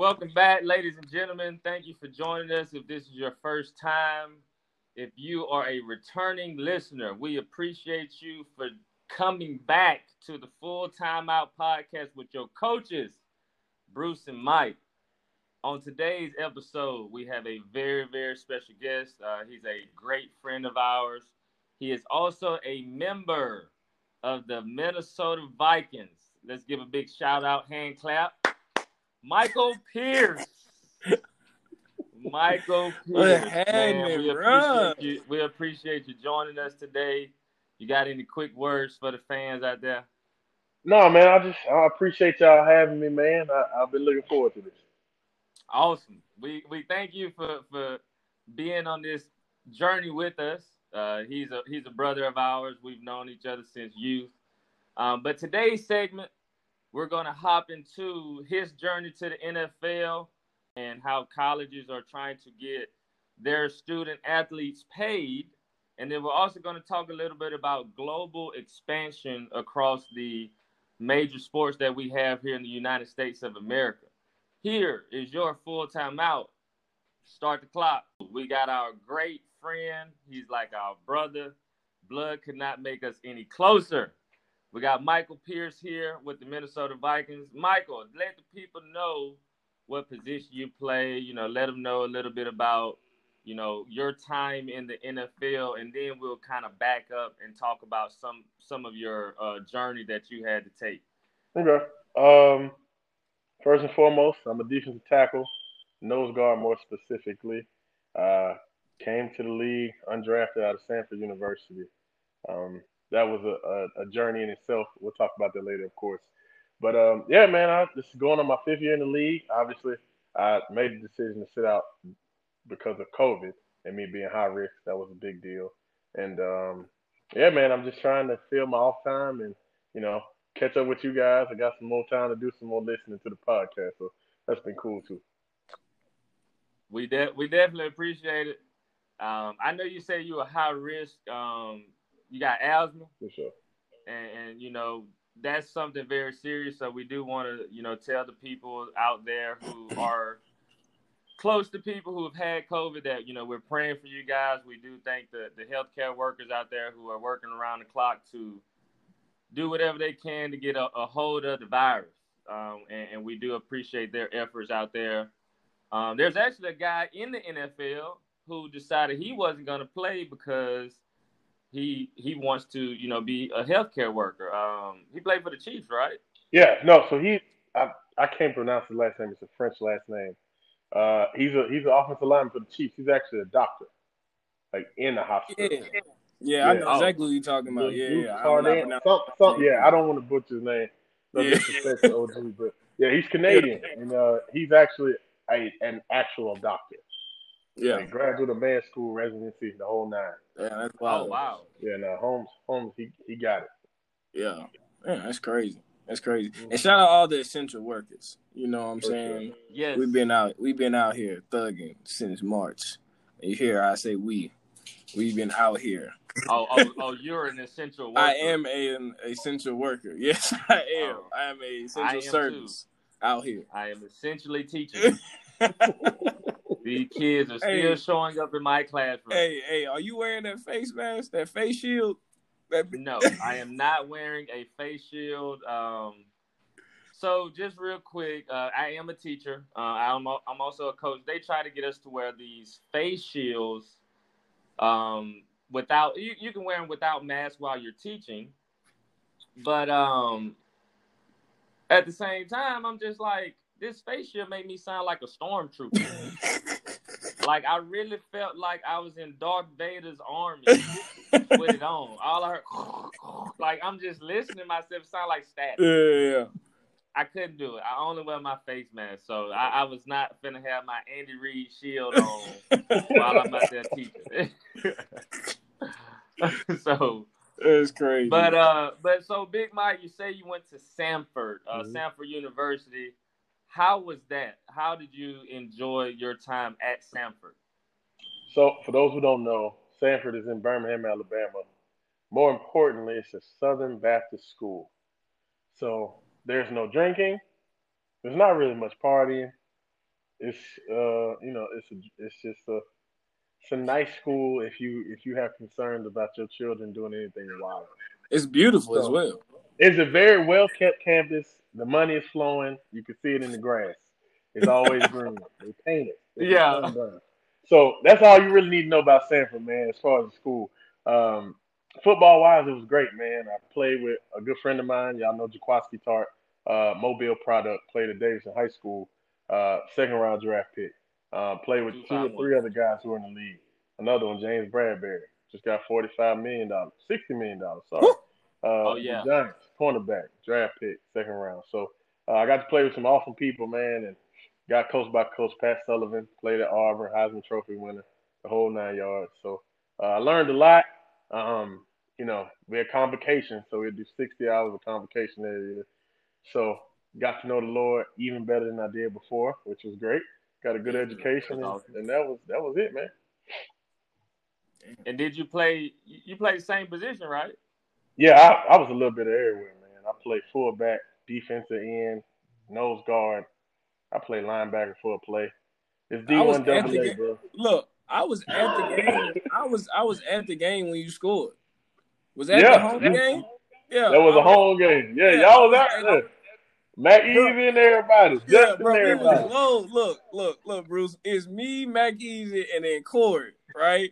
Welcome back, ladies and gentlemen. Thank you for joining us. If this is your first time, if you are a returning listener, we appreciate you for coming back to the Full Time Out podcast with your coaches, Bruce and Mike. On today's episode, we have a very, very special guest. Uh, he's a great friend of ours. He is also a member of the Minnesota Vikings. Let's give a big shout out, hand clap. Michael Pierce. Michael Pierce. Man, we, appreciate you, we appreciate you joining us today. You got any quick words for the fans out there? No, man. I just I appreciate y'all having me, man. I, have been looking forward to this. Awesome. We we thank you for for being on this journey with us. Uh, he's a he's a brother of ours. We've known each other since youth. Um, but today's segment we're going to hop into his journey to the NFL and how colleges are trying to get their student athletes paid. And then we're also going to talk a little bit about global expansion across the major sports that we have here in the United States of America. Here is your full time out. Start the clock. We got our great friend. He's like our brother. Blood could not make us any closer. We got Michael Pierce here with the Minnesota Vikings. Michael, let the people know what position you play. You know, let them know a little bit about, you know, your time in the NFL, and then we'll kind of back up and talk about some some of your uh, journey that you had to take. Okay. Um, first and foremost, I'm a defensive tackle, nose guard more specifically. Uh, came to the league undrafted out of Samford University. Um, that was a, a, a, journey in itself. We'll talk about that later, of course. But um, yeah, man, I, this is going on my fifth year in the league. Obviously, I made the decision to sit out because of COVID and me being high risk. That was a big deal. And um, yeah, man, I'm just trying to fill my off time and you know catch up with you guys. I got some more time to do some more listening to the podcast, so that's been cool too. We de- we definitely appreciate it. Um, I know you say you were high risk. Um, you got asthma. For sure. And, and you know that's something very serious. So we do want to you know tell the people out there who are close to people who have had COVID that you know we're praying for you guys. We do thank the the healthcare workers out there who are working around the clock to do whatever they can to get a, a hold of the virus. Um, and, and, we do appreciate their efforts out there. Um, there's actually a guy in the NFL who decided he wasn't going to play because he he wants to you know be a healthcare worker. Um, he played for the Chiefs, right? Yeah, no. So he I I can't pronounce his last name. It's a French last name. Uh, he's a he's an offensive lineman for the Chiefs. He's actually a doctor, like in the hospital. Yeah, yeah, yeah I know exactly what you're talking about. Yeah, yeah. I some, some, yeah, I don't want to butcher his name. No yeah. disrespect to OG, but yeah, he's Canadian, and uh, he's actually a, an actual doctor. Yeah. Like graduate of med school residency, the whole nine. Yeah, that's oh, wild. Oh wow. Yeah, no, Holmes, Holmes, he he got it. Yeah, yeah, that's crazy. That's crazy. Mm-hmm. And shout out all the essential workers. You know what I'm For saying? Sure. Yes. We've been out we've been out here thugging since March. And you hear I say we. We've been out here. oh, oh, oh, you're an essential worker. I am a, an essential worker. Yes, I am. Oh, I am a essential service too. out here. I am essentially teaching. These kids are still hey, showing up in my classroom. Hey, hey, are you wearing that face mask, that face shield? That... No, I am not wearing a face shield. Um, so just real quick, uh, I am a teacher. Uh, I'm a, I'm also a coach. They try to get us to wear these face shields um, without you, you can wear them without mask while you're teaching, but um, at the same time, I'm just like this face shield made me sound like a stormtrooper. like I really felt like I was in Darth Vader's army with it on. All I heard, like I'm just listening to myself sound like static. Yeah, yeah. I couldn't do it. I only wear my face mask, so I, I was not gonna have my Andy Reid shield on while I'm out there teaching. so it's crazy. But uh, but so Big Mike, you say you went to Samford, uh, mm-hmm. Samford University how was that? How did you enjoy your time at Samford? So, for those who don't know, Samford is in Birmingham, Alabama. More importantly, it's a Southern Baptist school. So, there's no drinking. There's not really much partying. it's uh you know it's a, it's just a it's a nice school if you if you have concerns about your children doing anything wild. It's beautiful So- as well. It's a very well kept campus. The money is flowing. You can see it in the grass. It's always green. They paint it. It's Yeah. So that's all you really need to know about Samford, man, as far as the school. Um, football wise, it was great, man. I played with a good friend of mine. Y'all know Jaquiski Tartt, uh, Mobile product, played at Davidson High School, uh, second round draft pick. Uh, played with Two or three other guys who are in the league. Another one, James Bradberry, just got $45 million, $60 million, sorry. Uh, Oh, yeah. Giants, cornerback, draft pick, second round. So uh, I got to play with some awesome people, man, and got coached by Coach Pat Sullivan, played at Auburn, Heisman Trophy winner, the whole nine yards. So uh, I learned a lot. Um, you know, we had convocation, so we'd do 60 hours of convocation every year. So got to know the Lord even better than I did before, which was great. Got a good education, and, and that was that was it, man. And did you play? You played the same position, right? Yeah, I, I was a little bit of everywhere, man. I played fullback, defensive end, nose guard. I played linebacker for a play. It's D I was one double A, bro. Look, I was at the game. I was I was at the game when you scored. Was that Yeah. the home game? Yeah, That was I a home game. Yeah, Yeah, y'all was I out was- there. Mac Easy and everybody. Yeah, bro. and It was, everybody. whoa, look, look, look, Bruce. It's me, Mac Easy, and then Corey, right?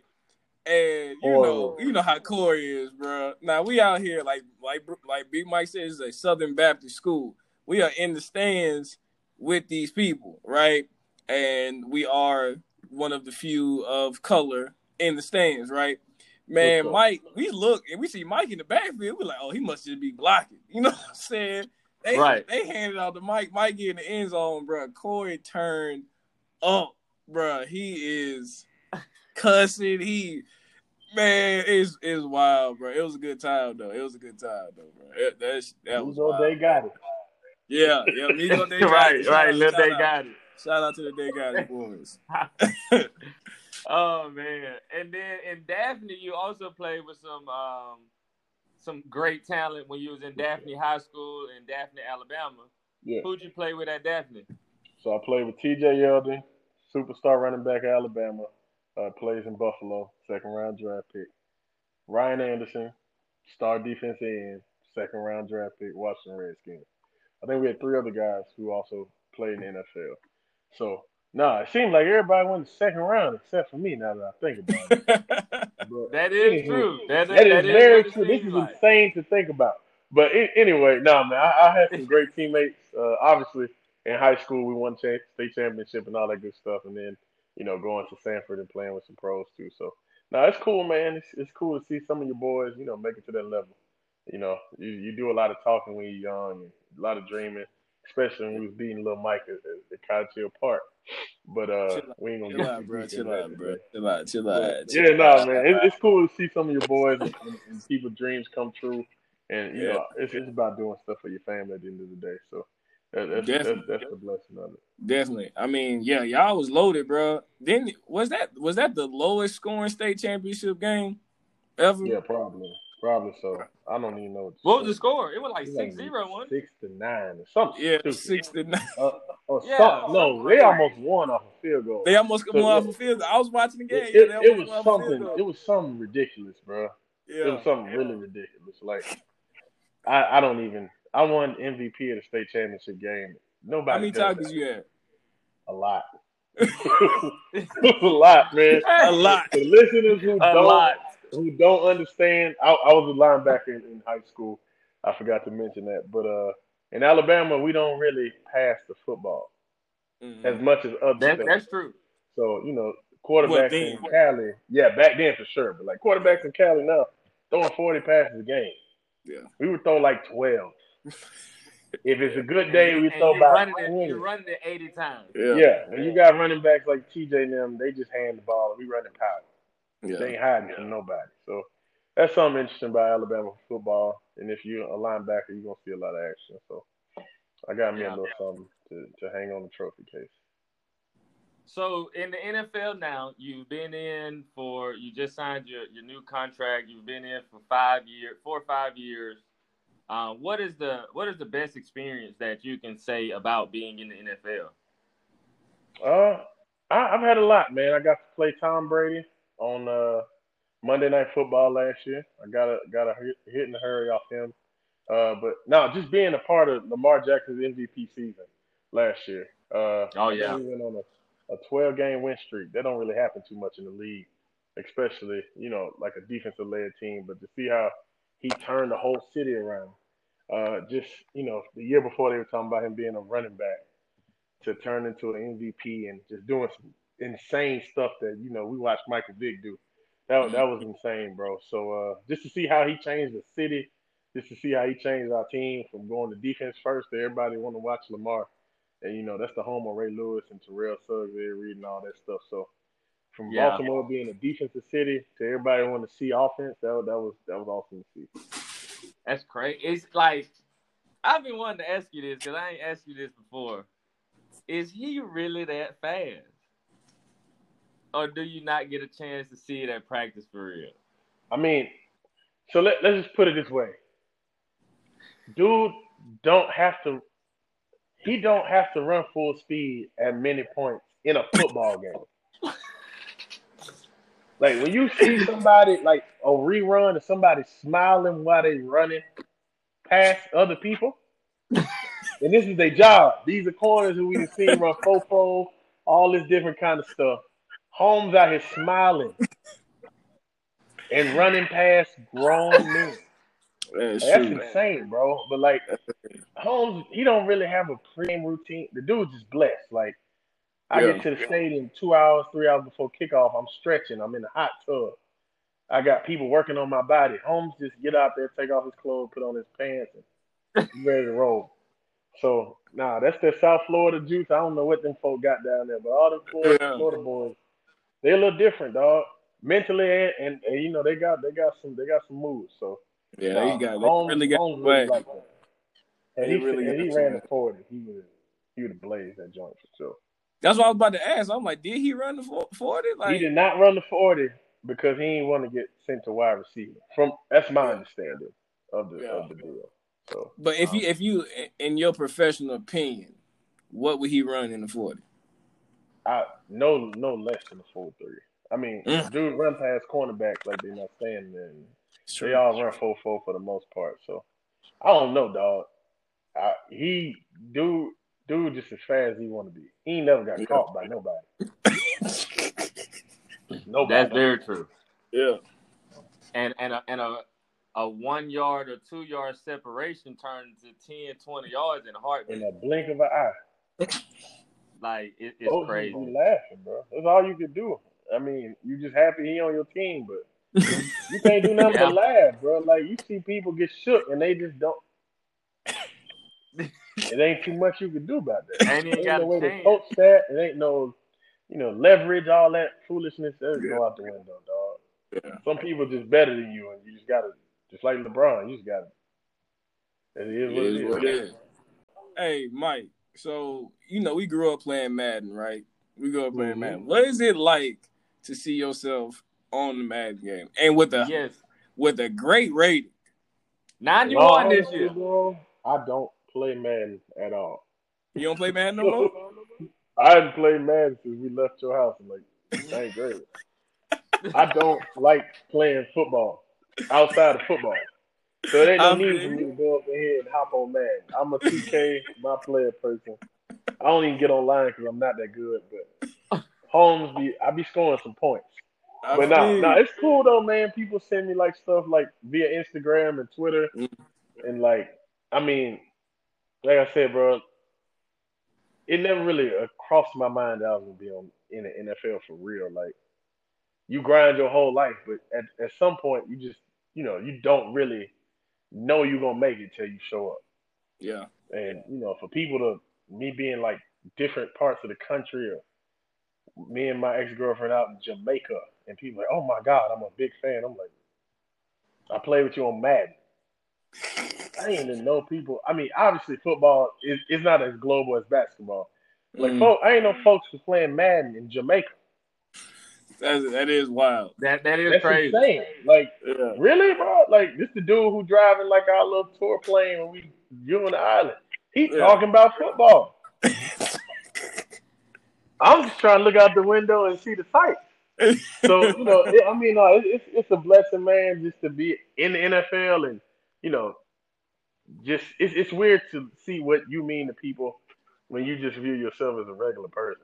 And you know, you know how Corey is, bro. Now we out here like like like Big Mike says, a Southern Baptist school. We are in the stands with these people, right? And we are one of the few of color in the stands, right? Man? Mike, we look and we see Mike in the backfield. We're like, oh, he must just be blocking. You know what I'm saying? They, Right. They handed out the Mike. Mike in the end zone, bro. Corey turned up, bro. He is cussing. He, man, is is wild, bro. It was a good time though. It was a good time though, bro. It, that's that was So wild. they got it. Yeah, yeah. Migo, they got right, it. Shout right. out- Little they out. got it. Shout out to the Day Got It boys. oh man! And then in Daphne, you also played with some um, some great talent when you was in Daphne High School in Daphne, Alabama. Yeah. Who'd you play with at Daphne? So I played with TJ Yeldon, superstar running back at Alabama, uh, plays in Buffalo, second round draft pick. Ryan Anderson, star defensive end, second round draft pick, Washington Redskins. I think we had three other guys who also played in the NFL. So, nah, it seemed like everybody went the second round except for me now that I think about it. But That is anywho, true. That, that is that very true. This seems is like. insane to think about. But a- anyway, no, man, I, I had some great teammates. Uh, obviously, in high school, we won cha- state championship and all that good stuff, and then you know going to Samford and playing with some pros too. So, no, it's cool, man. It's it's cool to see some of your boys, you know, make it to that level. You know, you, you do a lot of talking when you're young, a lot of dreaming, especially when we was beating little Mike at, at, at Cottage Hill Park. But uh, Chill we ain't gonna Chill get out, bro. Chill out, bro. Chill out. Chill out. yeah, chill no, out. man, it, it's cool to see some of your boys and, and, and dreams come true, and you Yeah. know, it's it's about doing stuff for your family at the end of the day. So that, that's, that's Definitely. that's the blessing of it. Definitely. I mean, yeah, y'all was loaded, bro. Then was that was that the lowest scoring state championship game ever? Yeah, probably, probably so. I don't even know What was the score? It was like It six zero, wasn't six to nine or something. Yeah, stupid. six to nine. Uh, or Yeah, something. No, they almost won off a field goal. They almost won off yeah. a field goal. I was watching the game. It, yeah, it, it was won off a field something. It was something ridiculous, bro. It was something really ridiculous. Like I, I don't even. I won MVP of the state championship game. Nobody. How many does targets that. you had? A lot. a lot, man. A lot. For listeners who A don't lot. who don't understand, I, I was a linebacker in, in high school. I forgot to mention that, but uh, in Alabama, we don't really pass the football Mhm. as much as other That, that's true. So you know, quarterbacks in Cali, yeah, back then for sure, but like quarterbacks in Cali now throwing forty passes a game. Yeah. we would throw like twelve. If it's a good day, we throw you're about running it, 20. you're running it eighty times. Yeah. Yeah, when you got running backs like TJ and them, they just hand the ball. We running power. Yeah. They ain't hiding from nobody. So that's something interesting about Alabama football. And if you're a linebacker, you're gonna see a lot of action. So I got me Yeah. a little something to, to hang on the trophy case. So in the NFL now, you've been in for you just signed your, your new contract. You've been in for five years, four or five years. Uh, what is the what is the best experience that you can say about being in the NFL? Uh, I, I've had a lot, man. I got to play Tom Brady on uh, Monday Night Football last year. I got a got a hit, hit in a hurry off him. Uh, but no, just being a part of Lamar Jackson's MVP season last year. Uh, Oh, yeah. we went on a, a 12 game win streak. That don't really happen too much in the league, especially you know like a defensive led team. But to see how he turned the whole city around, uh, just you know the year before they were talking about him being a running back to turn into an MVP and just doing some insane stuff that you know we watched Michael Vick do. That that was insane, bro. So uh, just to see how he changed the city, just to see how he changed our team from going to defense first to everybody want to watch Lamar, and you know that's the home of Ray Lewis and Terrell Suggs, and all that stuff. So from Yeah. Baltimore being a defensive city to everybody wanting to see offense, that was- that was that was awesome to see. That's crazy. It's like I've been wanting to ask you this because I ain't asked you this before. Is he really that fast? Or do you not get a chance to see it at practice for real? I mean, so let, let's just put it this way. Dude don't have to he don't have to run full speed at many points in a football game. Like when you see somebody like a rerun of somebody smiling while they running past other people, and this is their job. These are corners who we've seen run fofo, all this different kind of stuff. Holmes out here smiling and running past grown men. That's That's insane, bro. But like Holmes, he don't really have a pregame routine. The dude's just blessed. Like I Yeah. get to the stadium two hours, three hours before kickoff. I'm stretching. I'm in the hot tub. I got people working on my body. Holmes just get out there, take off his clothes, put on his pants, and ready to roll. So nah, that's the South Florida juice. I don't know what them folk got down there, but all them Florida, Yeah. Florida boys, they a little different, dog. Mentally and, and, and you know they got they got some they got some moves. So Yeah, Nah, he got Holmes- really got Holmes really like that. And He he, really and he ran the forty. He would he would have blazed that joint for sure. That's what I was about to ask. I'm like, did he run the forty? Like, he did not run the forty because he didn't want to get sent to wide receiver. From that's my understanding of the Yeah. of the deal. So but if um, you if you in your professional opinion, what would he run in the forty? I no no less than a full three. I mean, Mm. dude run past cornerbacks like they're not standing there. They all run four four for the most part. So I don't know, dog. I, he dude dude just as fast as he want to be. He ain't never got Yeah. caught by nobody. Nobody. That's very true. Yeah, And and a, and a a one yard or two yard separation turns to 10, 20 yards in a heartbeat. in a blink of an eye. Like it, it's Folks crazy. just be laughing, bro. That's all you could do. I mean, you just happy he on your team, but you can't do nothing Yeah. but laugh, bro. Like you see people get shook and they just don't. It ain't too much you can do about that. Ain't even Ain't got no way a to chance. coach that. It ain't no, you know, leverage, all that foolishness. That Yeah. go out the window, dog. yeah. Some people just better than you, and you just gotta, just like LeBron, you just gotta. It is It what it is is. what it is. Hey, Mike. So you know we grew up playing Madden, right? We grew up playing Mhm. Madden. What is it like to see yourself on the Madden game and with a Yes. with a great rating? Ninety In one this year. bro, I don't play Madden at all. You don't play Madden no more. I hadn't played Madden since we left your house. I'm like, ninth grade. I don't like playing football outside of football. So ain't no I need for me to go up in here and hop on Madden. I'm a 2K, my player person. I don't even get online because I'm not that good. But Holmes be, I be scoring some points. I But no, feel no, you. it's cool though, man. People send me like stuff like via Instagram and Twitter, Mm. and like, I mean, like I said, bro, it never really crossed my mind that I was gonna be on in the NFL for real. Like, you grind your whole life, but at at some point, you just, you know, you don't really know you're gonna make it till you show up. yeah, And you know, for people to me being like different parts of the country or me and my ex girlfriend out in Jamaica and people like, Oh my God, I'm a big fan. I'm like, I play with you on Madden. I didn't even know people I mean, obviously football is it's not as global as basketball. Like Mm. folk, I ain't know folks was playing Madden in Jamaica. That's, that is wild. That that is That's crazy. insane. Like Yeah, Really, bro? Like this the dude who driving like our little tour plane when we you on the island. He Yeah. talking about football. I'm just trying to look out the window and see the sights. So you know, it, I mean, no, it, it's it's a blessing, man, just to be in the NFL and you know, just it's it's weird to see what you mean to people when you just view yourself as a regular person.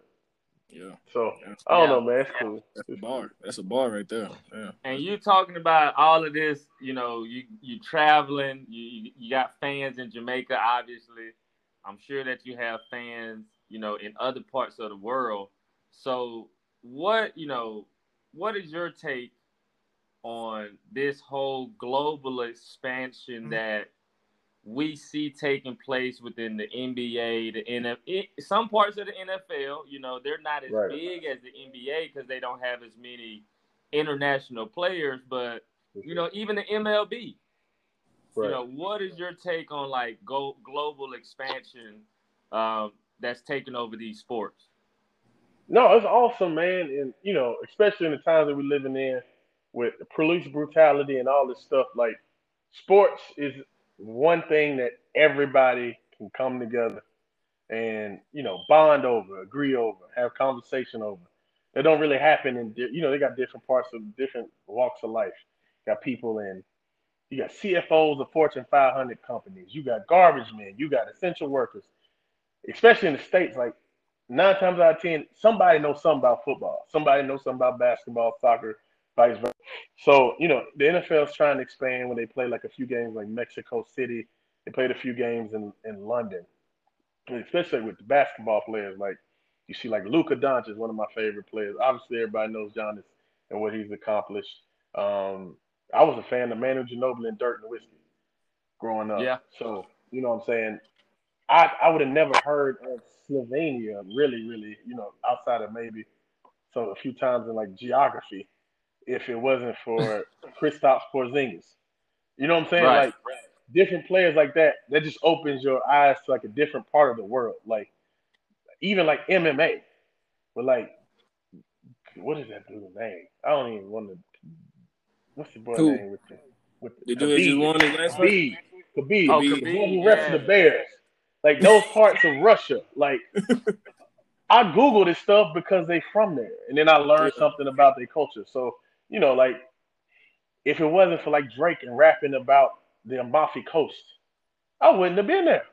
Yeah, So Yeah. I don't Yeah. know, man. It's cool. that's a bar. That's a bar right there. Yeah. And you talking about all of this, you know, you you traveling, you you- you got fans in Jamaica, obviously. I'm sure that you have fans, you know, in other parts of the world. So, what you know, what is your take on this whole global expansion that we see taking place within the NBA, the NFL, some parts of the NFL, you know, they're not as Right. big as the NBA because they don't have as many international players, but you know, even the MLB. Right. You know, what is your take on like go, global expansion um, that's taking over these sports? No, it's awesome, man, and you know, especially in the times that we're living in with police brutality and all this stuff. Like, sports is one thing that everybody can come together and you know bond over, agree over, have conversation over. That don't really happen in you know they got different parts of different walks of life. You Got people in you got CFOs of Fortune 500 companies. You got garbage men. You got essential workers, especially in the states. Like nine times out of ten, somebody knows something about football. Somebody knows something about basketball, soccer, vice versa. So you know the NFL is trying to expand when they play like a few games like Mexico City. They played a few games in in London, and especially with the basketball players. Like you see, like Luka Doncic, is one of my favorite players. Obviously, everybody knows Giannis and what he's accomplished. Um, I was a fan of Manu Ginobili and Dirk Nowitzki growing up. Yeah. So you know what I'm saying. I I would have never heard of Slovenia really, really, you know, outside of maybe so a few times in like geography, if it wasn't for Kristaps Porzingis. You know what I'm saying? Right. Like different players like that, that just opens your eyes to like a different part of the world. Like even like MMA, but like what is that dude's name? I don't even want to. What's the boy Who? name with the with The the dude that just Khabib? won his last fight? Khabib, Khabib, Oh, the one who wrestled yeah. the Bears. Like those parts of Russia, like I Google this stuff because they from there, and then I learned Yeah. something about their culture. So you know, like if it wasn't for like Drake and rapping about the Amalfi Coast, I wouldn't have been there.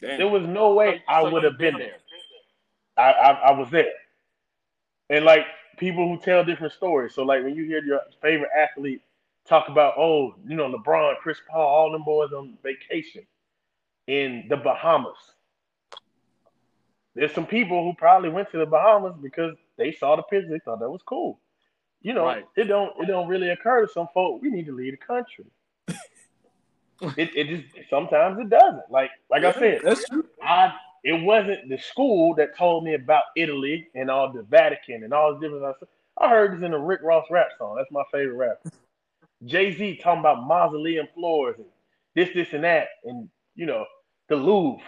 Damn. There was no way I So would you've have been there. I, I I was there, and like people who tell different stories. So like when you hear your favorite athlete talk about, oh, you know, LeBron, Chris Paul, all them boys on vacation in the Bahamas. There's some people who probably went to the Bahamas because they saw the picture, they thought that was cool. You know, Right. it don't it don't really occur to some folk. We need to leave the country. it it just sometimes it doesn't. Like like I said, That's true. I it wasn't the school that told me about Italy and all the Vatican and all the different stuff. I heard this in a Rick Ross rap song. That's my favorite rapper. Jay Z talking about mausoleum floors and this, this, and that, and you know the Louvre.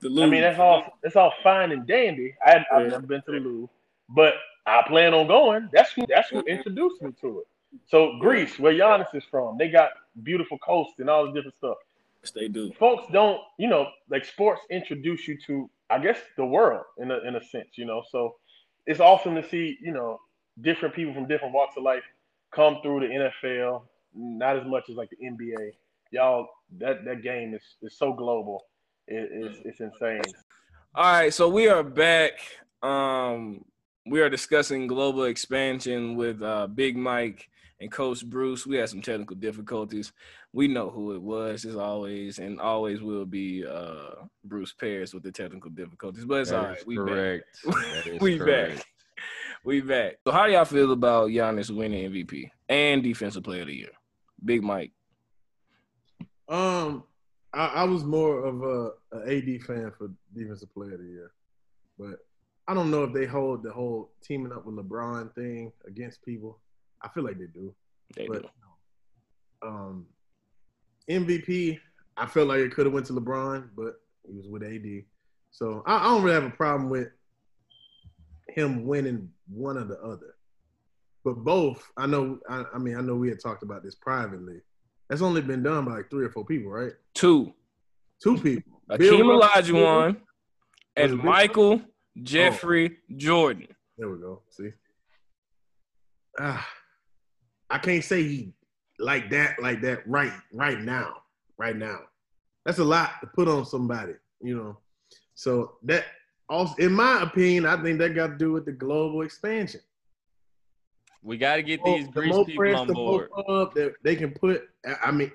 The Louvre. I mean, that's all. That's all fine and dandy. I, I've Yeah. never been to the Louvre, but I plan on going. That's who. That's who introduced me to it. So Greece, where Giannis is from, they got beautiful coast and all this different stuff. Yes, they do. folks don't, you know, like sports introduce you to, I guess, the world in a in a sense, you know. So it's awesome to see, you know, different people from different walks of life come through the NFL. Not as much as like the NBA. Y'all, that that game is is so global. It, it's it's insane. All right, so we are back. Um, we are discussing global expansion with uh, Big Mike and Coach Bruce. We had some technical difficulties. We know who it was, as always, and always will be uh, Bruce Paris with the technical difficulties. But it's all That right. is We back. correct. That is We back. We back. So, how do y'all feel about Giannis winning MVP and Defensive Player of the Year? Big Mike. Um, I, I was more of a, a AD fan for Defensive Player of the Year, but I don't know if they hold the whole teaming up with LeBron thing against people. I feel like they do, They but do. um, MVP, I felt like it could have went to LeBron, but he was with AD, so I, I don't really have a problem with him winning one or the other. But both, I know. I, I mean, I know we had talked about this privately. That's only been done by like three or four people, right? Two. Two people. Akeem Olajuwon and Was it Big Michael Jeffrey Jordan. There we go. See, ah, I can't say he like that, like that right, right now, right now. That's a lot to put on somebody, you know. So that also, in my opinion, I think that got to do with the global expansion. We got to get these the more people press, on the more board. that they can put. I mean,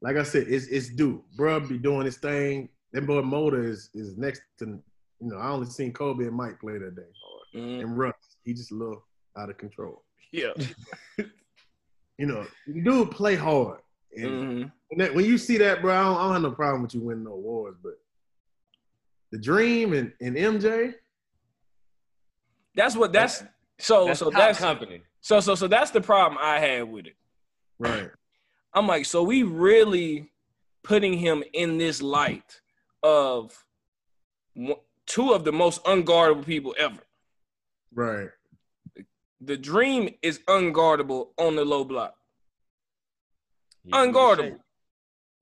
like I said, it's it's due. Bruh be doing his thing. That boy Motor is is next to you know. I only seen Kobe and Mike play that day, Mhm. and Russ. He just a little out of control. Yeah. You know, the dude play hard. And Mhm. when, that, when you see that, bro, I don't, I don't have no problem with you winning no awards, but the Dream and, and MJ, That's what that's so That's so top that's company. so so so that's the problem I had with it. right? I'm like, so we really putting him in this light of one- two of the most unguardable people ever. Right. The dream is unguardable on the low block. He- Unguardable.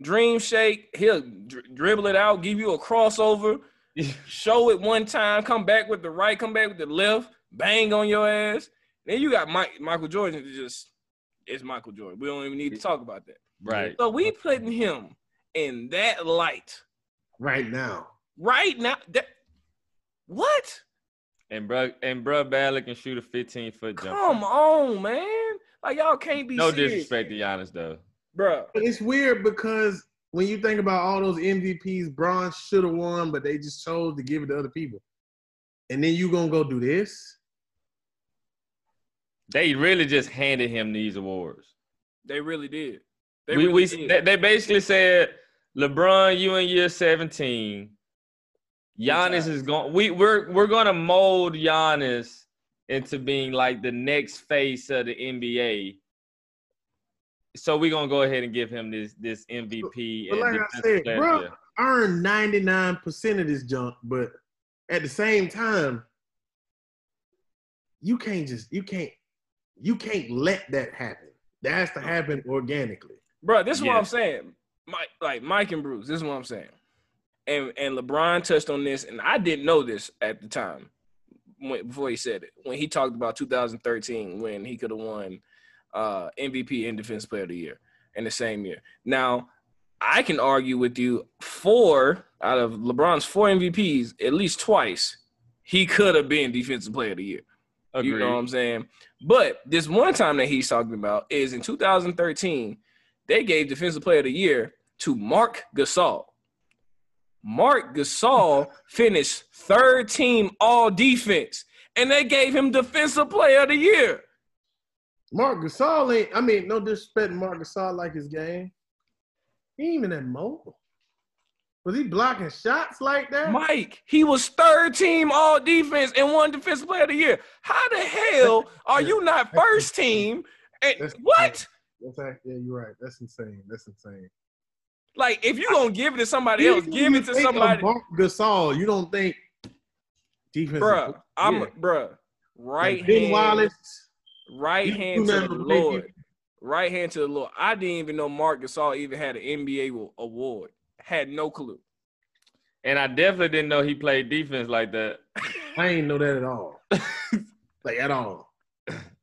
Dream shake, he'll dri- dribble it out, give you a crossover, show it one time, come back with the right, come back with the left, bang on your ass. Then you got Mike, Michael Jordan to just it's Michael Jordan. We don't even need to talk about that. Right. So we putting him in that light Right now. right now. That what? And bro, and bro, Bradley can shoot a 15 foot jump. Come on, man! Like y'all can't be No serious. disrespect to Giannis though. bro. It's weird because when you think about all those MVPs, Braun should have won, but they just chose to give it to other people. And then you gonna go do this? They really just handed him these awards. They really did. They we, really we did. they, they basically said, LeBron, you in year 17. Giannis times. is going. We we're we're gonna mold Giannis into being like the next face of the NBA. So we're gonna go ahead and give him this this MVP. But and like I defensive said, bro, of the year. earn 99% of this junk, but at the same time, you can't just you can't you can't let that happen. That has to happen organically. Bro, this is what I'm saying. Mike, like Mike and Bruce, this is what I'm saying. And and LeBron touched on this, and I didn't know this at the time when, before he said it. When he talked about 2013, when he could have won uh, MVP and Defensive Player of the Year in the same year. Now, I can argue with you four out of LeBron's four MVPs, at least twice, he could have been Defensive Player of the Year. Agreed. You know what I'm saying? But this one time that he's talking about is in 2013, they gave Defensive Player of the Year to Marc Gasol. Marc Gasol finished third team all defense, and they gave him Defensive Player of the Year. Marc Gasol ain't, I mean, no disrespect to Marc Gasol like his game. He ain't even that mobile. Was he blocking shots like that? Mike, he was third team all defense and won Defensive Player of the Year. How the hell are you not first team? And That's- what? That's yeah, you're right. That's insane. That's insane. Like, if you gonna give it to somebody else, when give you it to think of somebody. Marc Gasol, you don't think defense. Bruh, I'm Yeah. bruh. Right Like hand, Wallace. right hand to the nothing but Lord. Right hand to the Lord. I didn't even know Marc Gasol even had an NBA award. Had no clue. and I definitely didn't know he played defense like that. I ain't know that at all. like at all.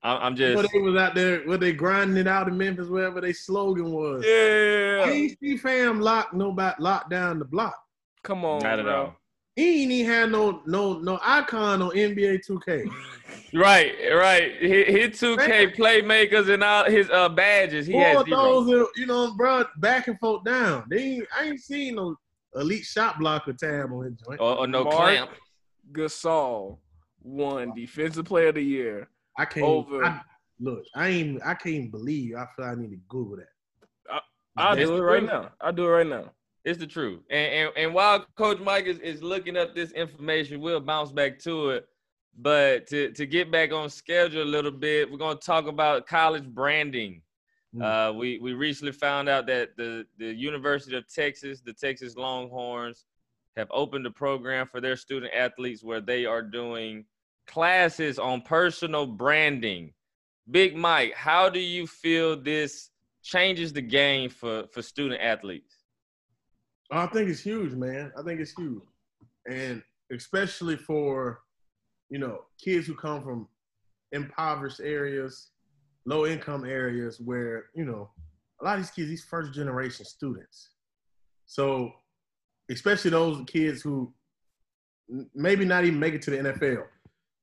I, I'm You know just they was out there where they grinding it out in Memphis, wherever their slogan was. Yeah. ain't see fam lock nobody lock down the block. Come on, not at bro. all. He ain't even had no no no icon on NBA 2K. Right, right. His, his 2K playmakers and all his uh badges. He has Four zero. those, you know, bro, back and forth down. They ain't, I ain't seen no elite shot blocker tab on his joint. or, or no Mark clamp. Gasol won Defensive Player of the Year. I can't over- I, look. I ain't. I can't believe. I feel I need to Google that. I'll It's do it right truth. now. I'll do it right now. It's the truth. And, and and while Coach Mike is, is looking up this information, we'll bounce back to it. But to, to get back on schedule a little bit, we're gonna talk about college branding. Hmm. Uh, we we recently found out that the the University of Texas, the Texas Longhorns, have opened a program for their student athletes where they are doing classes on personal branding. Big Mike, how do you feel this changes the game for for student athletes? I think it's huge, man. I think it's huge, and especially for you know kids who come from impoverished areas, low income areas, where you know a lot of these kids, these first generation students. So, especially those kids who maybe not even make it to the NFL,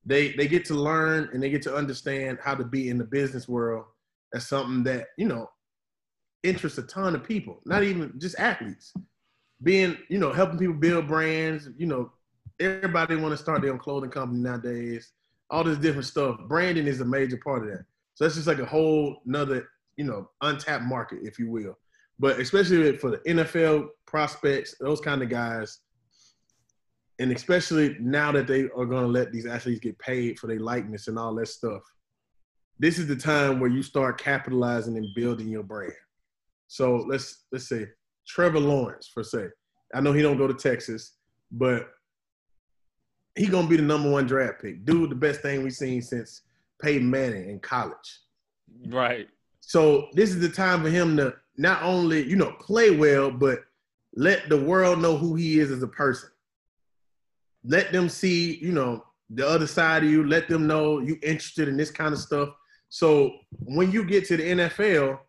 they they get to learn and they get to understand how to be in the business world. That's something that you know interests a ton of people, not even just athletes. Being, you know, helping people build brands, you know, everybody want to start their own clothing company nowadays. All this different stuff. Branding is a major part of that. So that's just like a whole another, you know, untapped market, if you will. But especially for the NFL prospects, those kind of guys, and especially now that they are going to let these athletes get paid for their likeness and all that stuff, this is the time where you start capitalizing and building your brand. So let's let's say Trevor Lawrence for say. I know he don't go to Texas, but he gonna be the number one draft pick. Dude, the best thing we've seen since Peyton Manning in college. Right. So this is the time for him to not only you know play well, but let the world know who he is as a person. Let them see you know the other side of you. Let them know you interested in this kind of stuff. So when you get to the NFL,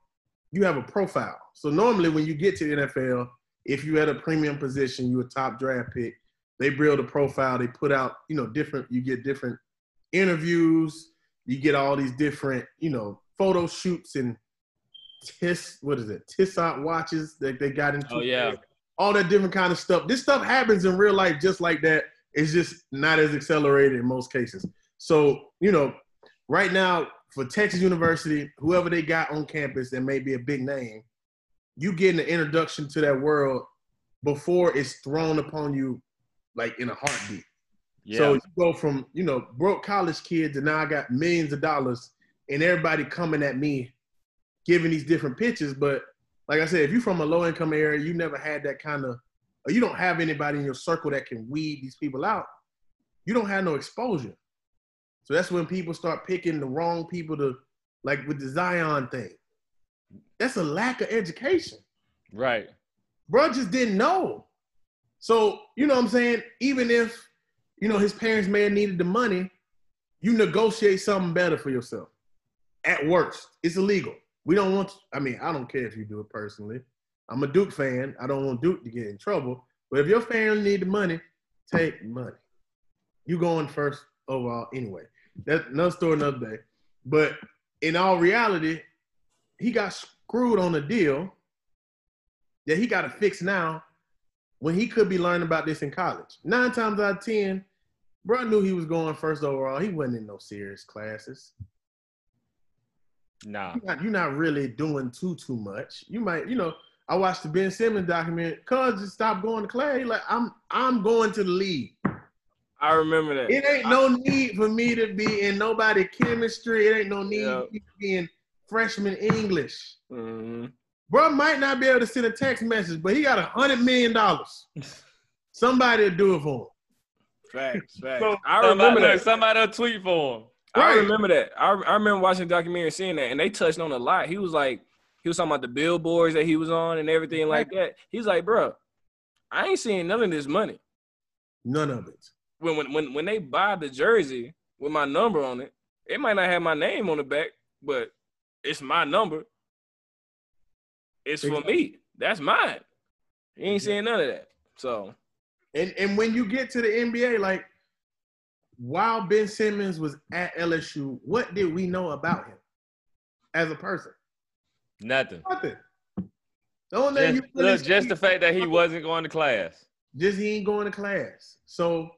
you have a profile. So normally when you get to the NFL, if you had a premium position, you a top draft pick they build a profile. They put out, you know, different. You get different interviews. You get all these different, you know, photo shoots and tis. What is it? Tissot watches that they got into. Oh yeah. All that different kind of stuff. This stuff happens in real life just like that. It's just not as accelerated in most cases. So you know, right now for Texas University, whoever they got on campus that may be a big name, you getting an introduction to that world before it's thrown upon you like in a heartbeat. Yeah. So you go from, you know, broke college kids and now I got millions of dollars and everybody coming at me giving these different pitches. But like I said, if you're from a low income area, you never had that kind of, or you don't have anybody in your circle that can weed these people out, you don't have no exposure. So that's when people start picking the wrong people to, like with the Zion thing. That's a lack of education. Right. Bro just didn't know. So, you know what I'm saying? Even if, you know, his parents may have needed the money, you negotiate something better for yourself. At worst, it's illegal. We don't want, to, I mean, I don't care if you do it personally. I'm a Duke fan. I don't want Duke to get in trouble. But if your family need the money, take money. You going first overall anyway. That's another story another day. But in all reality, he got screwed on a deal that he got to fix now when he could be learning about this in college. Nine times out of ten, bro knew he was going first overall. He wasn't in no serious classes. Nah. You're not, you're not really doing too too much. You might, you know, I watched the Ben Simmons document. Cuz just stopped going to class. He like, I'm I'm going to the league. I remember that. It ain't no need for me to be in nobody chemistry. It ain't no need yep. to be in freshman English. Mm-hmm. Bro might not be able to send a text message, but he got a hundred million dollars. Somebody will do it for him. Facts, facts. So, I remember that. Somebody will tweet for him. I remember that. I, I remember watching the documentary and seeing that, and they touched on a lot. He was like, he was talking about the billboards that he was on and everything like that. He's like, bro, I ain't seeing none of this money. None of it. When when when when they buy the jersey with my number on it, it might not have my name on the back, but it's my number. It's for me. That's mine. He ain't seeing none of that. So, and and when you get to the NBA, like while Ben Simmons was at LSU, what did we know about him as a person? Nothing. Nothing. The only just, thing look, just the fact that he wasn't going to class. Just he ain't going to class. So,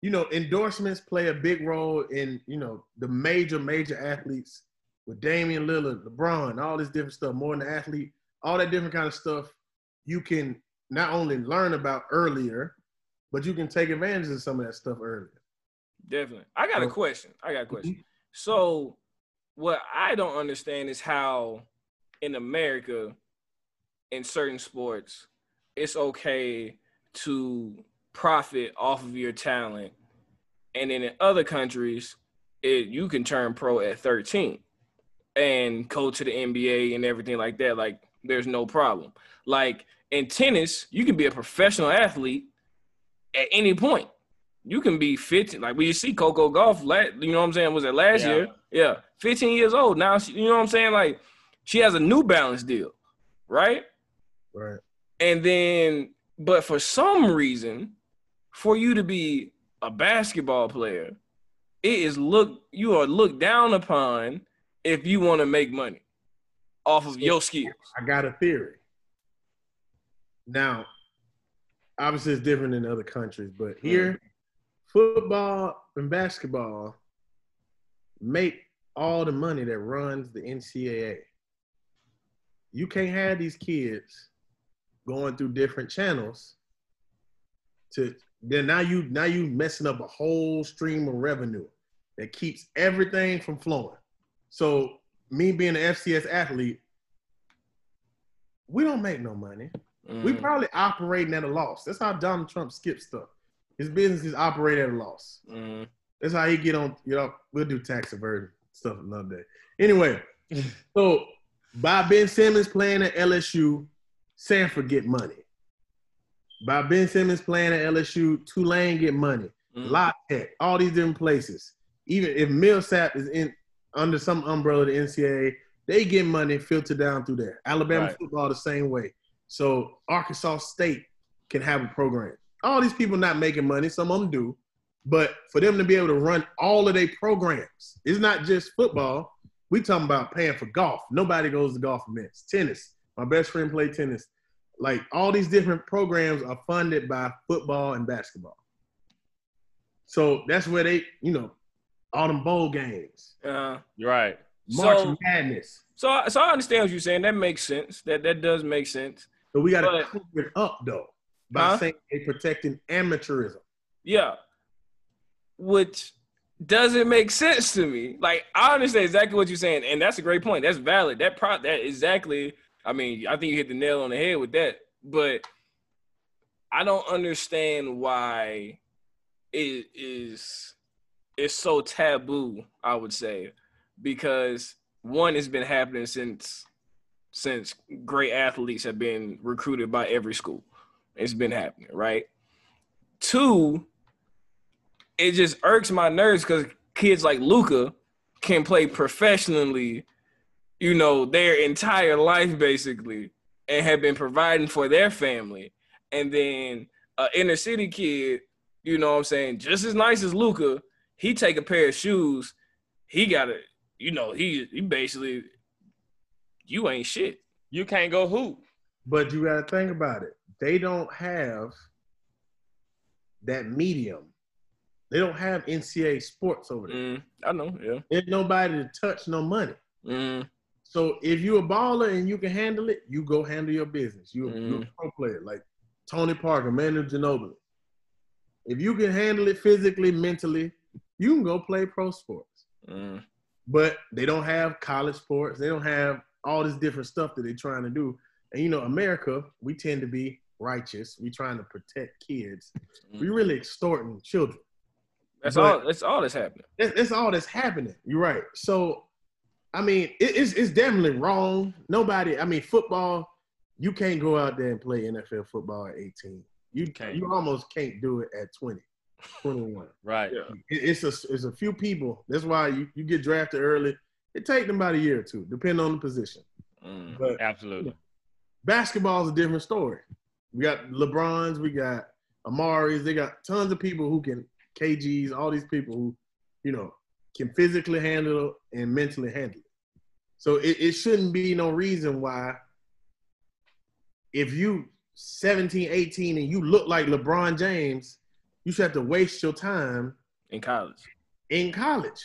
you know, endorsements play a big role in, you know, the major, major athletes with Damian Lillard, LeBron, all this different stuff, more than the athlete all that different kind of stuff you can not only learn about earlier, but you can take advantage of some of that stuff earlier. Definitely. I got a question. I got a question. Mm-hmm. So, what I don't understand is how in America, in certain sports, it's okay to profit off of your talent. And then in other countries, it you can turn pro at 13 and go to the NBA and everything like that. Like there's no problem. Like in tennis, you can be a professional athlete at any point. you can be 15. Like we see Coco Gauff, you know what I'm saying? Was it last Yeah. year? Yeah, 15 years old now. You know what I'm saying? Like she has a New Balance deal, right? Right. And then, but for some reason, for you to be a basketball player, it is look you are looked down upon if you want to make money off of your skills. I got a theory. Now, obviously, it's different in other countries, but hmm. here, football and basketball make all the money that runs the NCAA. You can't have these kids going through different channels to then now you now you messing up a whole stream of revenue that keeps everything from flowing. So me being an FCS athlete, we don't make no money. We Mm. probably operating at a loss. That's how Donald Trump skips stuff. His business is operate at a loss. Mm. That's how he get on. You know, we'll do tax averted stuff another day. Anyway, so by Ben Simmons playing at LSU, Samford get money. By Ben Simmons playing at LSU, Tulane get money. Mm. Tech, all these different places. Even if Millsap is in under some umbrella of the NCAA, they get money filtered down through there. Alabama Right. football the same way. So Arkansas State can have a program. All these people not making money, some of them do, but for them to be able to run all of their programs, it's not just football. We talking about paying for golf. Nobody goes to golf events. Tennis. My best friend played tennis. Like all these different programs are funded by football and basketball. So that's where they, you know, all them bowl games, Uh, right. March So- Madness. so, I- so I understand what you're saying. That makes sense. That that does make sense. But we got to But- cover it up though by Huh? saying they protecting amateurism. Yeah. Which doesn't make sense to me. Like I understand exactly what you're saying, and that's a great point. That's valid. That pro that exactly. I mean, I think you hit the nail on the head with that. But I don't understand why it is it's so taboo. I would say because one, it's been happening since since great athletes have been recruited by every school. It's been happening, right? Two, it just irks my nerves because kids like Luka can play professionally, you know, their entire life basically, and have been providing for their family. And then a inner city kid, you know what I'm saying, just as nice as Luka, he take a pair of shoes, he got to, you know, he he basically, you ain't shit. You can't go hoop. But you got to think about it. They don't have that medium. They don't have NCAA sports over there. Mm, I know, yeah. There's nobody to touch no money. Mm, So if you're a baller and you can handle it, you go handle your business. You, You're Mhm. a pro player like Tony Parker, Manu Ginobili. If you can handle it physically, mentally, you can go play pro sports. mm, But they don't have college sports. They don't have all this different stuff that they're trying to do. And you know, America, we tend to be righteous. We trying to protect kids. We really extorting children. That's But- all. That's all that's happening. That's, that's all that's happening. You're right. So, I mean, it, it's it's definitely wrong. Nobody. I mean, football. You can't go out there and play NFL football at 18. You Can't. you almost can't do it at 20, 21. Right. Yeah. It- it's a it's a few people. That's why you, you get drafted early. It takes them about a year or two, depending on the position. Mm. But Absolutely. basketball is a different story. We got LeBrons, we got Amaris, they got tons of people who can KGs, all these people who, you know, can physically handle and mentally handle it. So it, it shouldn't be no reason why if you 17, 18 and you look like LeBron James, you should have to waste your time In college. in college.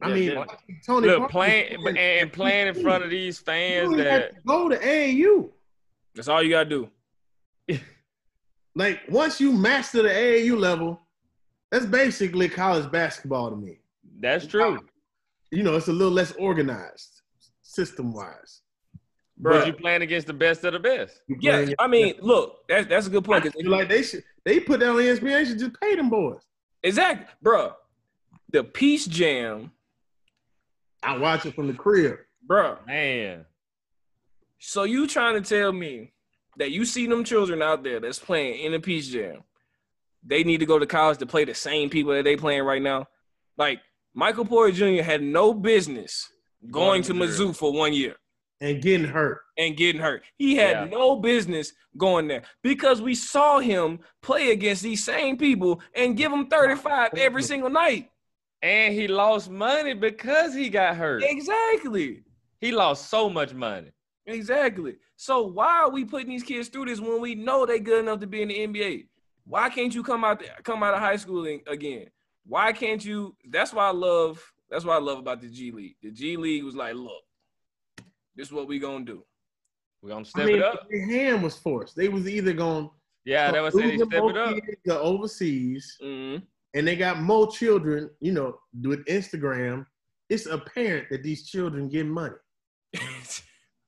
I Yeah, mean, yeah. Tony Look, Parker playing and, and playing in front of these fans that to go to AAU. That's all you gotta do. Like once you master the AAU level, that's basically college basketball to me. that's true. You know, it's a little less organized system wise. But you playing against the best of the best. Yeah, I mean, look, that's that's a good point. 'cause like they should they put that on ESPN, they should just pay them boys. exactly, bro. The Peach Jam, I watch it from the crib. bro. Man. So you trying to tell me that you see them children out there that's playing in the Peach Jam, they need to go to college to play the same people that they playing right now. Like Michael Porter Jr. had no business going to Mizzou for one year and getting hurt. and getting hurt. He had Yeah. no business going there because we saw him play against these same people and give him 35 every single night. And he lost money because he got hurt. Exactly. He lost so much money. Exactly. So why are we putting these kids through this when we know they good enough to be in the NBA? Why can't you come out there, come out of high school again? Why can't you? That's why I love. That's what I love about the G League. The G League was like, look, this is what we gonna do. We're gonna step I mean, it up. their hand was forced. They was either going Yeah, that was it. Step it up. to overseas, Mhm. and they got more children. You know, with Instagram, it's apparent that these children get money.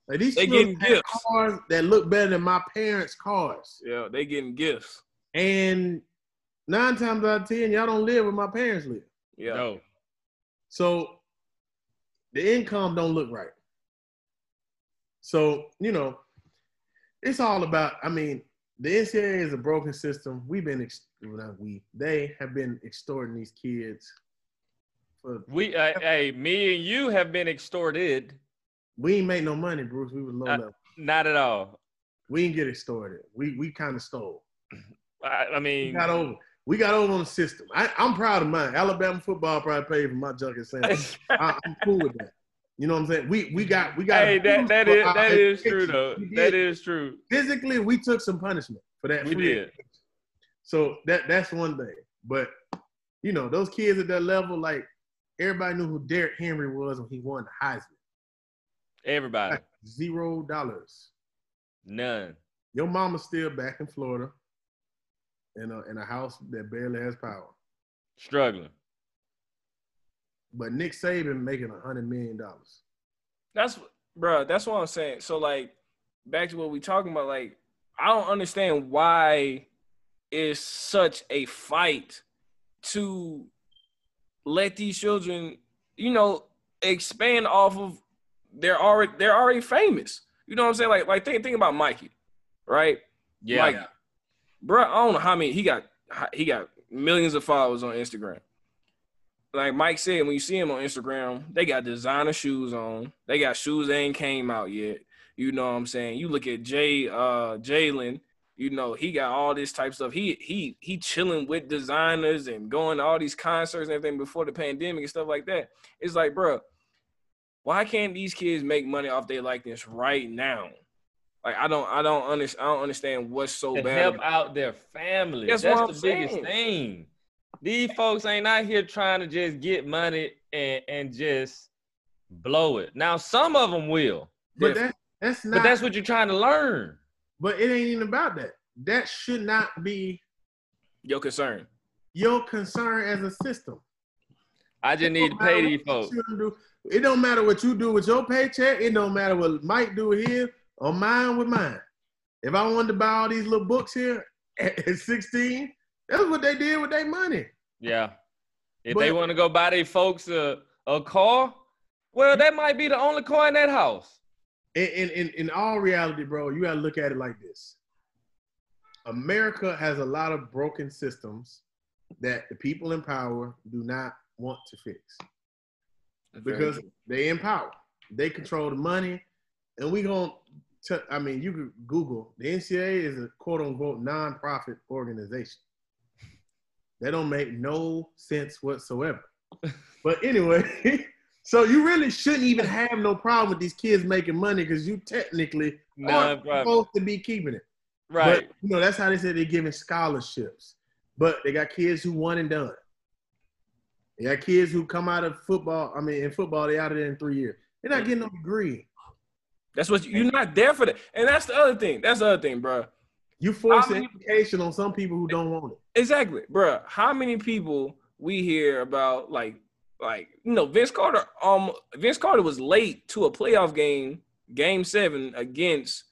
Like these They children getting gifts. cars that look better than my parents' cars, yeah, they getting gifts. and nine times out of ten, y'all don't live where my parents live. Yeah. No. So the income don't look right. So, you know, it's all about, I mean, the NCAA is a broken system. We've been, ex- well, not we, they have been extorting these kids. For, We, uh, hey, me and you have been extorted. We ain't make no money, Bruce. We was low Uh, level. Not at all. We didn't get extorted. We we kind of stole. I, I We mean, got over. We got over on the system. I, I'm proud of mine. Alabama football probably paid for my junket sandwich. I, I'm cool with that. You know what I'm saying? We we got we got. hey, that that is that is true though. We That is true. physically we took some punishment for that. We did. education. So that that's one thing. But you know, those kids at that level, like everybody knew who Derrick Henry was when he won the Heisman. Everybody, Zero dollars. none. Your mama's still back in Florida in a in a house that barely has power. Struggling. But Nick Saban making a hundred million dollars. That's bro. That's what I'm saying. So like, back to what we talking about. Like, I don't understand why it's such a fight to let these children, you know, expand off of they're already they're already famous. You know what I'm saying? Like, like think think about Mikey, right? Yeah. Like, bro, I don't know how many he got. He got millions of followers on Instagram. Like Mike said, when you see him on Instagram, they got designer shoes on. They got shoes that ain't came out yet. You know what I'm saying? You look at Jay, uh, Jalen. You know he got all this type stuff. He he he chilling with designers and going to all these concerts and everything before the pandemic and stuff like that. It's like, bro, why can't these kids make money off their likeness right now? Like I don't I don't understand I don't understand what's so to bad. help about- out their family. That's That's, what the I'm biggest saying. thing. These folks ain't out here trying to just get money and, and just blow it. Now, some of them will, But that that's not but that's what you're trying to learn. but it ain't even about that. That should not be Your concern. your concern as a system. I just need to pay these folks. It don't matter what you do with your paycheck. It don't matter what Mike do with his or mine with mine. If I wanted to buy all these little books here at, at 16, that's what they did with their money. Yeah. If But- they want to go buy their folks a, a car, well, that might be the only car in that house. In, in, in, in all reality, bro, you gotta look at it like this. America has a lot of broken systems that the people in power do not want to fix. Because they in power. They control the money, and we gonna. T- I mean, you could Google the NCAA is a quote unquote nonprofit organization. That don't make no sense whatsoever. but anyway, so you really shouldn't even have no problem with these kids making money because you technically aren't supposed to be keeping it. Right. But you know, that's how they said they're giving scholarships. But they got kids who one and done. They got kids who come out of football. I mean, in football, they out of there in three years. They're not getting no degree. That's what you, you're not there for that. And that's the other thing. That's the other thing, bro. You force many- education on some people who don't want it. Exactly, bro. How many people we hear about like like you know Vince Carter um Vince Carter was late to a playoff game, game 7 against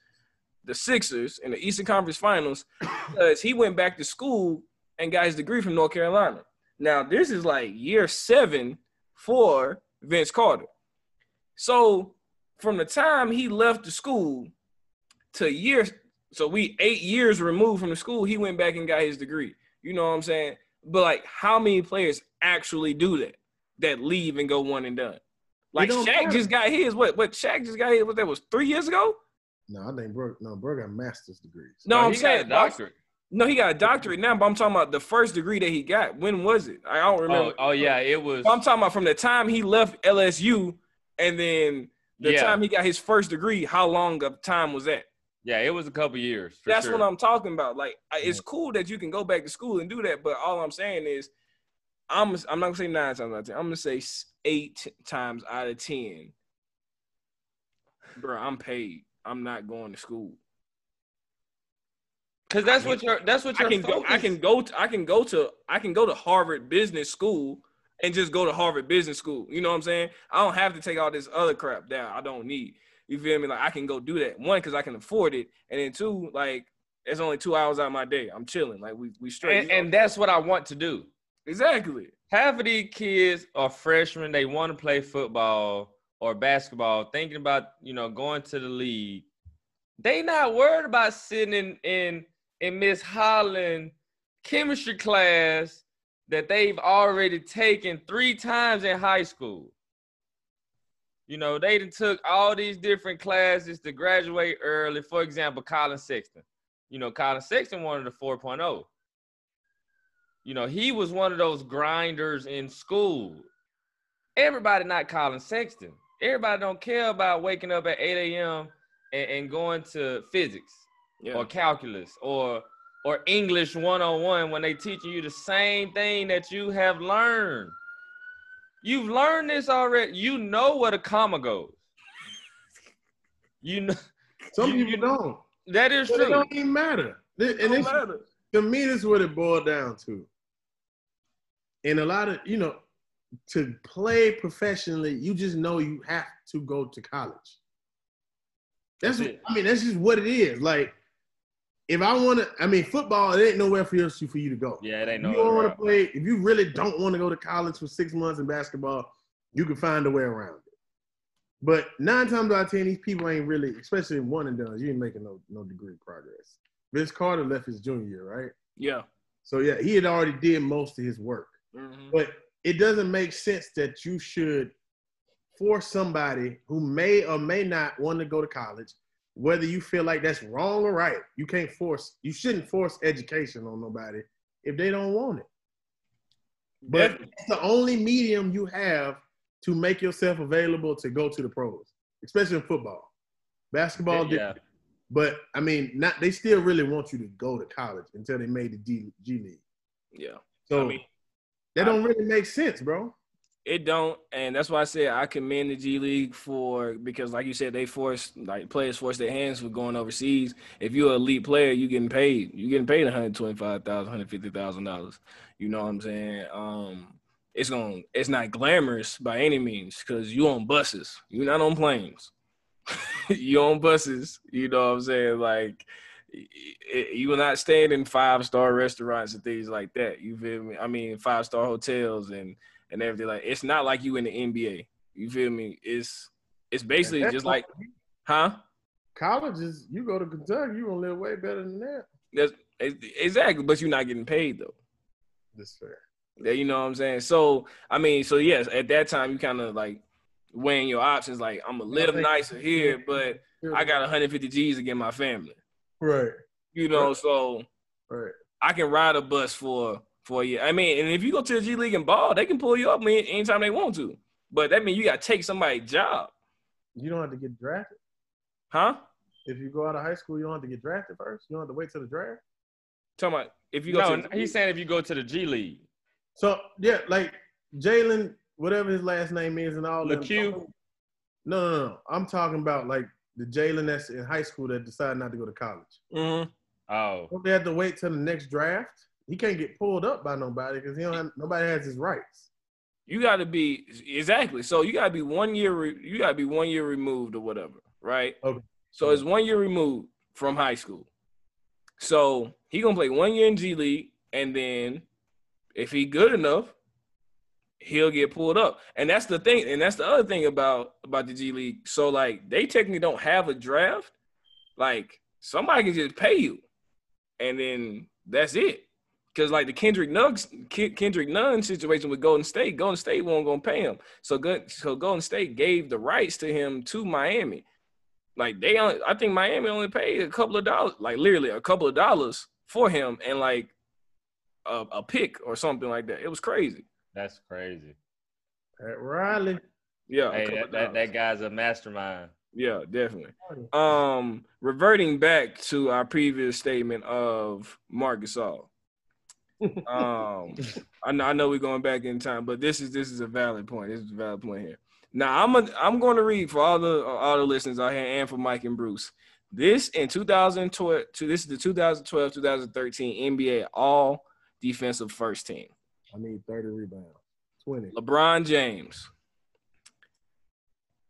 the Sixers in the Eastern Conference Finals because he went back to school and got his degree from North Carolina. Now, this is like year 7 for Vince Carter. So, from the time he left the school to years so we 8 years removed from the school, he went back and got his degree. You know what I'm saying? But like, how many players actually do that? That leave and go one and done. Like don't Shaq matter. just got his. What? What? Shaq just got his. What? That was three years ago. No, I think bro, no, bro got master's degrees. No, Oh, I'm he got saying a doctorate. No, he got a doctorate now, but I'm talking about the first degree that he got. When was it? I don't remember. Oh, oh yeah, it was. I'm talking about from the time he left LSU and then the Yeah. time he got his first degree. How long of time was that? Yeah, it was a couple years. for That's sure. what I'm talking about. Like, it's cool that you can go back to school and do that, but all I'm saying is, I'm I'm not gonna say nine times out of ten. I'm gonna say eight times out of ten. Bro, I'm paid. I'm not going to school. Because that's what your that's what I your can go. I can go. To, I can go to. I can go to Harvard Business School and just go to Harvard Business School. You know what I'm saying? I don't have to take all this other crap down. I don't need. You feel me? Like I can go do that. One, because I can afford it, and then two, like it's only two hours out of my day. I'm chilling. Like we we straight. and, and that's what I want to do. exactly. Half of these kids are freshmen. They want to play football or basketball, thinking about you know going to the league. They not worried about sitting in in in Miss Holland chemistry class that they've already taken three times in high school. You know, they done took all these different classes to graduate early. For example, Collin Sexton. You know, Collin Sexton wanted a 4.0. You know, he was one of those grinders in school. Everybody not Collin Sexton. Everybody don't care about waking up at 8 a.m. and, and going to physics Yeah. or calculus or or English 101 when they teaching you the same thing that you have learned. You've learned this already. You know where the comma goes. You know Some of You- people don't. that is But it true. don't even matter. Th- And Don't it's, matter. to me, this is what it boiled down to. And a lot of, you know, to play professionally, you just know you have to go to college. That's, That's it. I mean, that's just what it is. Like, if I want to, I mean, football, it ain't nowhere for you for you to go. Yeah, it ain't If no you don't want to route. play, if you really don't want to go to college for six months in basketball, you can find a way around it. But nine times out of ten, these people ain't really, especially in one and done, you ain't making no no degree progress. Vince Carter left his junior year, right? Yeah. So yeah, he had already did most of his work. Mhm. But it doesn't make sense that you should force somebody who may or may not want to go to college, whether you feel like that's wrong or right. You can't force, you shouldn't force education on nobody if they don't want it. But it's the only medium you have to make yourself available to go to the pros, especially in football. Basketball, Yeah. but I mean, not they still really want you to go to college until they made the G, G League. Yeah. So I mean, that don't really make sense, bro. It don't, and that's why I said I commend the G League for because, like you said, they force like players force their hands with going overseas. If you're an elite player, you getting paid. You getting paid one hundred twenty five thousand, hundred fifty thousand dollars. You know what I'm saying? Um, it's going to it's not glamorous by any means because you on buses. You're not on planes. you on buses. You know what I'm saying? Like you are not staying in five star restaurants and things like that. You feel me? I mean, five star hotels and and everything. Like it's not like you in the NBA. You feel me? It's it's basically just like, huh? college is you go to Kentucky, you gonna live way better than that. That's exactly, but you're not getting paid though. That's fair. Yeah, you know what I'm saying? So I mean, so yes, at that time you kind of like weighing your options. Like I'm gonna live nicer here, but I got 150 G's to get my family. right, You know, so right. I can ride a bus for for you. I mean, and if you go to the G League and ball, they can pull you up any- anytime they want to. But that means you got to take somebody's job, You don't have to get drafted. huh? If you go out of high school, you don't have to get drafted first. You don't have to wait till the draft. Talking about if you go No, to the he's saying if you go to the G League. So yeah, like Jalen, whatever his last name is, and all them- Lecque? No, no, no. I'm talking about like the Jalen that's in high school that decided not to go to college. Mhm. Oh, Don't they have to wait till the next draft? He can't get pulled up by nobody because he don't have nobody has his rights. you got to be exactly. So you got to be one year. Re, you got to be one year removed or whatever, right? Okay. So it's one year removed from high school. So he gonna play one year in G League, and then if he good enough, he'll get pulled up. And that's the thing. And that's the other thing about about the G League. So like they technically don't have a draft. Like somebody can just pay you, and then that's it. Because like the Kendrick Nuggets, Kendrick Nunn situation with Golden State, Golden State won't gonna pay him. So good. So Golden State gave the rights to him to Miami. Like they, only, I think Miami only paid a couple of dollars, like literally a couple of dollars for him, and like a, a pick or something like that. It was crazy. That's crazy. Pat Riley. Yeah, Hey, that, that, that guy's a mastermind. Yeah, definitely. Um, reverting back to our previous statement of Marc Gasol. Um, I know, I know we're going back in time, but this is this is a valid point. This is a valid point here. Now I'm a, I'm going to read for all the all the listeners out here and for Mike and Bruce. This in 2012, to this is the 2012-2013 NBA All Defensive First Team. I need 30 rebounds. 20. LeBron James,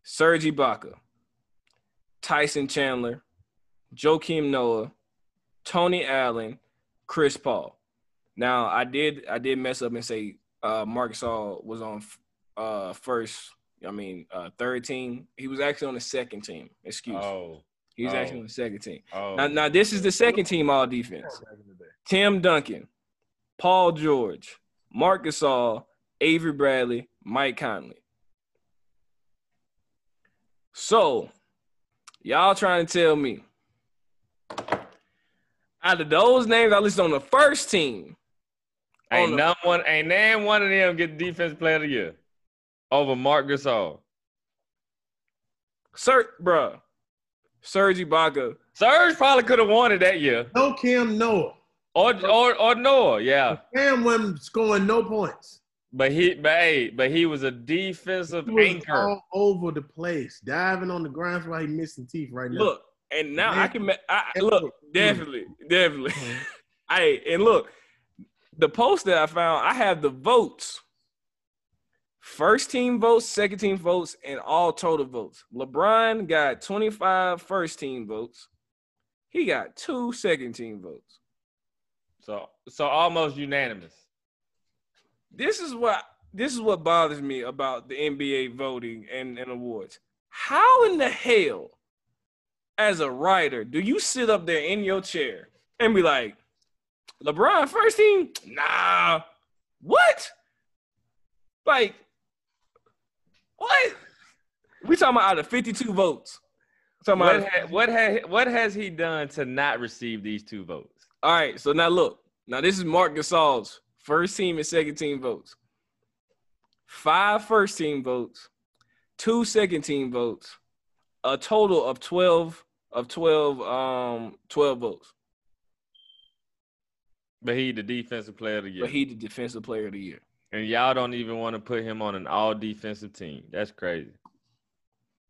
Serge Ibaka, Tyson Chandler, Joakim Noah, Tony Allen, Chris Paul. Now I did I did mess up and say uh Marc Gasol was on uh first I mean uh third team. He was actually on the second team. Excuse. Oh, He was oh. actually on the second team. oh. Now now this is the second team all defense. Back in the day. Tim Duncan, Paul George, Marc Gasol, Avery Bradley, Mike Conley. So, y'all trying to tell me out of those names I listed on the first team, Ain't on the- none one, ain't name one of them get defense player of the year over Marc Gasol. Sir, bruh, Serge Ibaka, Serge probably could have won it that year, No Cam Noah. or or or Noah, yeah. Cam wasn't scoring no points. But he, but hey, but he was a defensive He was anchor. all over the place, diving on the ground. That's why he missing teeth right now. look, and now I can I, I- look definitely, definitely. Mm-hmm. hey, and look, the post that I found, I have the votes. First team votes, second team votes, and all total votes. LeBron got 25 first team votes. He got two second team votes. So so almost unanimous. This is what this is what bothers me about the NBA voting and, and awards. How in the hell, as a writer, do you sit up there in your chair and be like, LeBron first team? Nah. What? Like, what? We talking about out of 52 votes. Talking What about ha, what ha, what has he done to not receive these two votes? All right, so now look. Now this is Marc Gasol's first team and second team votes. Five first team votes, two second team votes, a total of 12 of 12 um 12 votes. But he the defensive player of the year, But he the defensive player of the year. and y'all don't even want to put him on an all defensive team. That's crazy.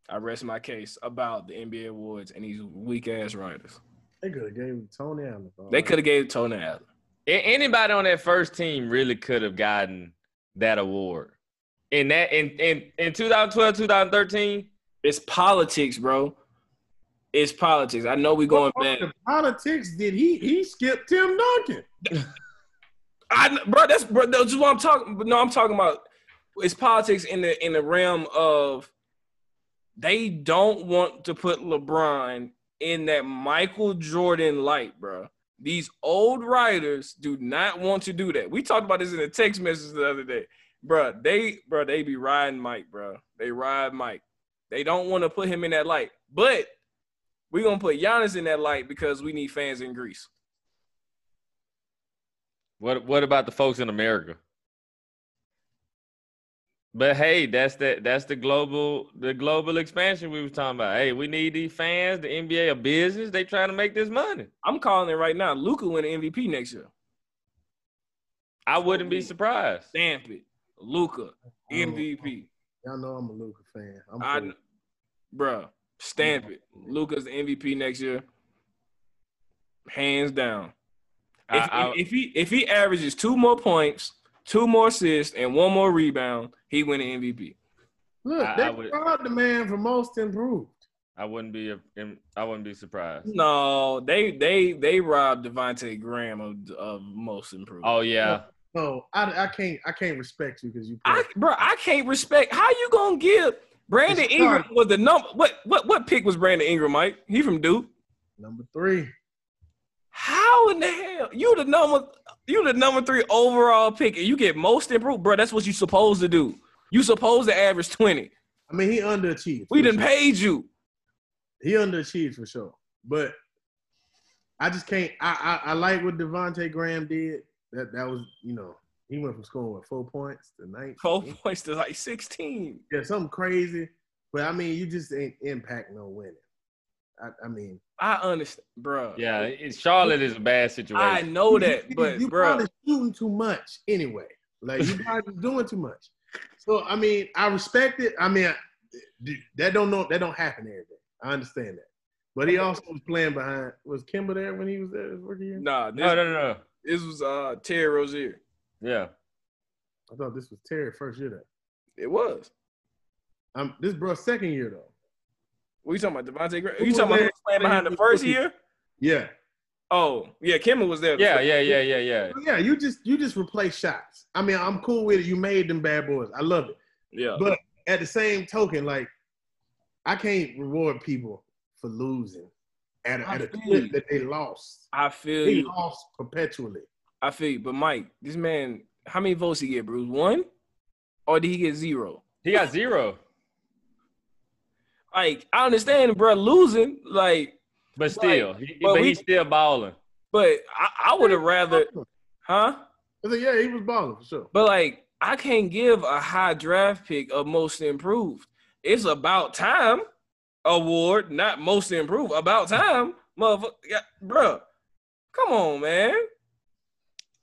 I rest my case about the NBA awards and these weak ass writers. They could have gave Tony Allen. They could have gave Tony Allen. Anybody on that first team really could have gotten that award. In that in in in 2012, 2013, It's politics, bro. It's politics. I know we going back. politics did he? He skipped Tim Duncan. I, bro, that's bro, that's just what I'm talking. No, I'm talking about it's politics in the in the realm of they don't want to put LeBron in that Michael Jordan light, bro. These old writers do not want to do that. We talked about this in a text message the other day, bro. They, bro, they be riding Mike, bro. They ride Mike. They don't want to put him in that light, but we gonna put Giannis in that light because we need fans in Greece. what what about the folks in America? But hey, that's the that's the global the global expansion we was talking about. Hey, we need these fans. The NBA a business. They trying to make this money. I'm calling it right now. Luka win the MVP next year. I wouldn't be surprised. Stamp it. Luka, MVP. Y'all know I'm a Luka fan. I'm I, for it. Bruh, stamp it. Luka's the MVP next year. Hands down. I- If, I- if he if he averages two more points, two more assists, and one more rebound, he win the MVP. Look, I- they I would- robbed the man for most improved. I wouldn't be a, I wouldn't be surprised. No, they they they robbed Devonte Graham of, of most improved. Oh yeah. No, I, I can't I can't respect you because you. I, bro, I can't respect. How you gonna give Brandon Ingram was the number? What what what pick was Brandon Ingram, Mike? He from Duke. Number three. How in the hell you the number you the number three overall pick and you get most improved, bro? That's what you supposed to do. You supposed to average twenty. I mean, he underachieved. We didn't sure. paid you. He underachieved for sure. But I just can't. I I, I like what Devonte Graham did. That that was you know he went from scoring with four points to nineteen. Four points to like sixteen. Yeah, something crazy. But I mean, you just ain't impact no winning. I, I mean, I understand, bro. Yeah, it, Charlotte is a bad situation. I know that, you, but you bro, probably shooting too much anyway. Like you probably doing too much. So I mean, I respect it. I mean, I, that don't know that don't happen every day. I understand that. But he also was playing behind. Was Kemba there when he was there his rookie year? nah, this, no, no, no, no. this was uh Terry Rozier. Yeah. I thought this was Terry first year there. It was. Um, this bro's second year though. What you talking about, Devonte Graham? Who You talking about who there? was playing behind the first year? Yeah, Oh, yeah, Kemba was there. Yeah, yeah, yeah, yeah, yeah. yeah. You just you just replace shots. I mean, I'm cool with it. You made them bad boys. I love it. Yeah. But at the same token, like I can't reward people for losing at a, at a that they lost. I feel They you. lost perpetually. I feel you. But Mike, this man, how many votes he get, Bruce? One? Or did he get zero? He got zero. Like, I understand, bro, losing. Like, But still, he, but but he's still balling. but I, I would have rather, huh? I said, yeah, he was balling for sure. But like, I can't give a high draft pick of most improved. It's about time award, not most improved. About time, motherfucker, yeah, bro. Come on, man.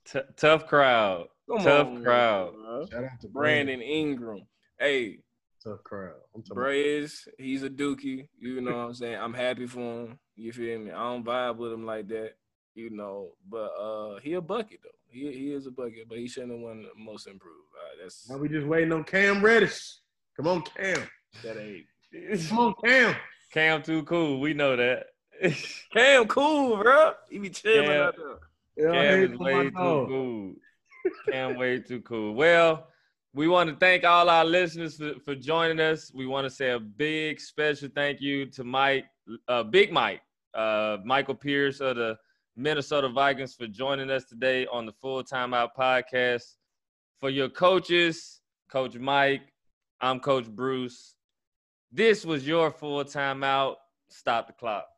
T- tough crowd. Come Tough on, crowd. bro. Shout out to Brandon Ingram. Hey, Tough crowd. I'm talking Braze, he's a dookie. You know what I'm saying? I'm happy for him. You feel me? I don't vibe with him like that, you know. But uh he a bucket though. He he is a bucket, but he shouldn't have won the most improved. All right, that's Now we just waiting on Cam Reddish. Come on, Cam. that ain't Come on, Cam. Cam too cool. We know that. Cam cool, bro. He be chilling Cam- out there. Cam is way too cool. Cam way too cool. Well, we want to thank all our listeners for, for joining us. We want to say a big special thank you to Mike, uh, Big Mike, uh, Michael Pierce of the Minnesota Vikings for joining us today on the Full Time Out podcast. For your coaches, Coach Mike, I'm Coach Bruce. This was your Full Time Out. Stop the clock.